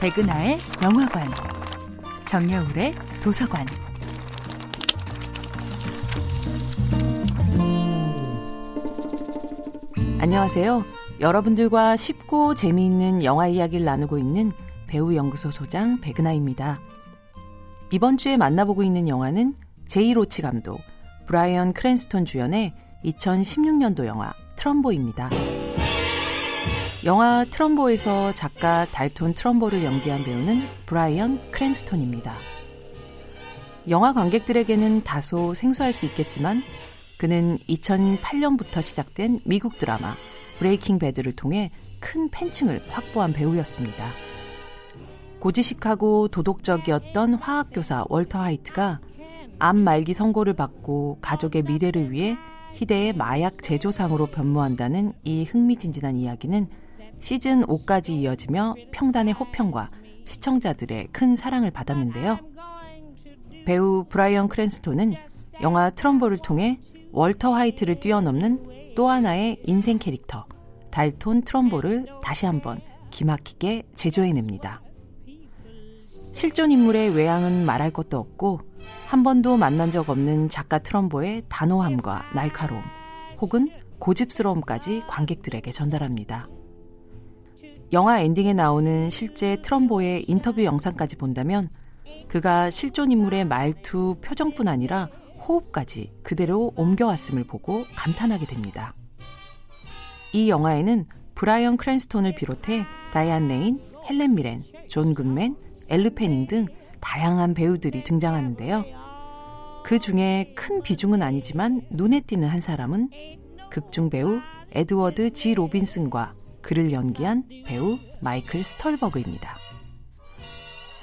백은하의 영화관, 정여울의 도서관. 안녕하세요. 여러분들과 쉽고 재미있는 영화 이야기를 나누고 있는 배우 연구소 소장 백은하입니다. 이번 주에 만나보고 있는 영화는 제이 로치 감독, 브라이언 크랜스톤 주연의 2016년도 영화 트럼보입니다. 영화 트럼보에서 작가 달톤 트럼보를 연기한 배우는 브라이언 크랜스톤입니다. 영화 관객들에게는 다소 생소할 수 있겠지만 그는 2008년부터 시작된 미국 드라마 브레이킹 배드를 통해 큰 팬층을 확보한 배우였습니다. 고지식하고 도덕적이었던 화학교사 월터 화이트가 암 말기 선고를 받고 가족의 미래를 위해 희대의 마약 제조상으로 변모한다는 이 흥미진진한 이야기는 시즌 5까지 이어지며 평단의 호평과 시청자들의 큰 사랑을 받았는데요. 배우 브라이언 크랜스톤은 영화 트럼보를 통해 월터 화이트를 뛰어넘는 또 하나의 인생 캐릭터 달톤 트럼보를 다시 한번 기막히게 제조해냅니다. 실존 인물의 외양은 말할 것도 없고 한 번도 만난 적 없는 작가 트럼보의 단호함과 날카로움 혹은 고집스러움까지 관객들에게 전달합니다. 영화 엔딩에 나오는 실제 트럼보의 인터뷰 영상까지 본다면 그가 실존 인물의 말투, 표정뿐 아니라 호흡까지 그대로 옮겨왔음을 보고 감탄하게 됩니다. 이 영화에는 브라이언 크랜스톤을 비롯해 다이안 레인, 헬렌 미렌, 존 굿맨, 엘르 패닝 등 다양한 배우들이 등장하는데요. 그 중에 큰 비중은 아니지만 눈에 띄는 한 사람은 극중 배우 에드워드 지 로빈슨과 그를 연기한 배우 마이클 스털버그입니다.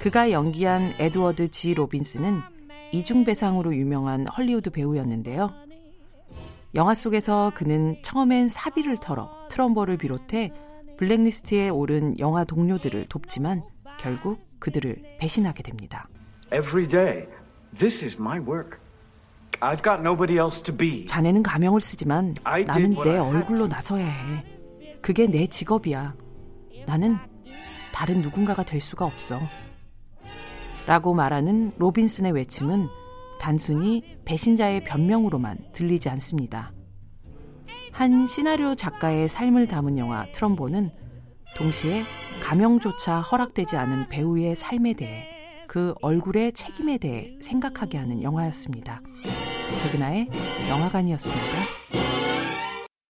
그가 연기한 에드워드 지 로빈슨은 이중배상으로 유명한 헐리우드 배우였는데요. 영화 속에서 그는 처음엔 사비를 털어 트럼보를 비롯해 블랙리스트에 오른 영화 동료들을 돕지만 결국 그들을 배신하게 됩니다. Every day, this is my work. I've got nobody else to be. 자네는 가명을 쓰지만 나는 내 얼굴로 나서야 해. 그게 내 직업이야. 나는 다른 누군가가 될 수가 없어. 라고 말하는 로빈슨의 외침은 단순히 배신자의 변명으로만 들리지 않습니다. 한 시나리오 작가의 삶을 담은 영화 트럼보는 동시에 가명조차 허락되지 않은 배우의 삶에 대해 그 얼굴의 책임에 대해 생각하게 하는 영화였습니다. 백은하의 영화관이었습니다.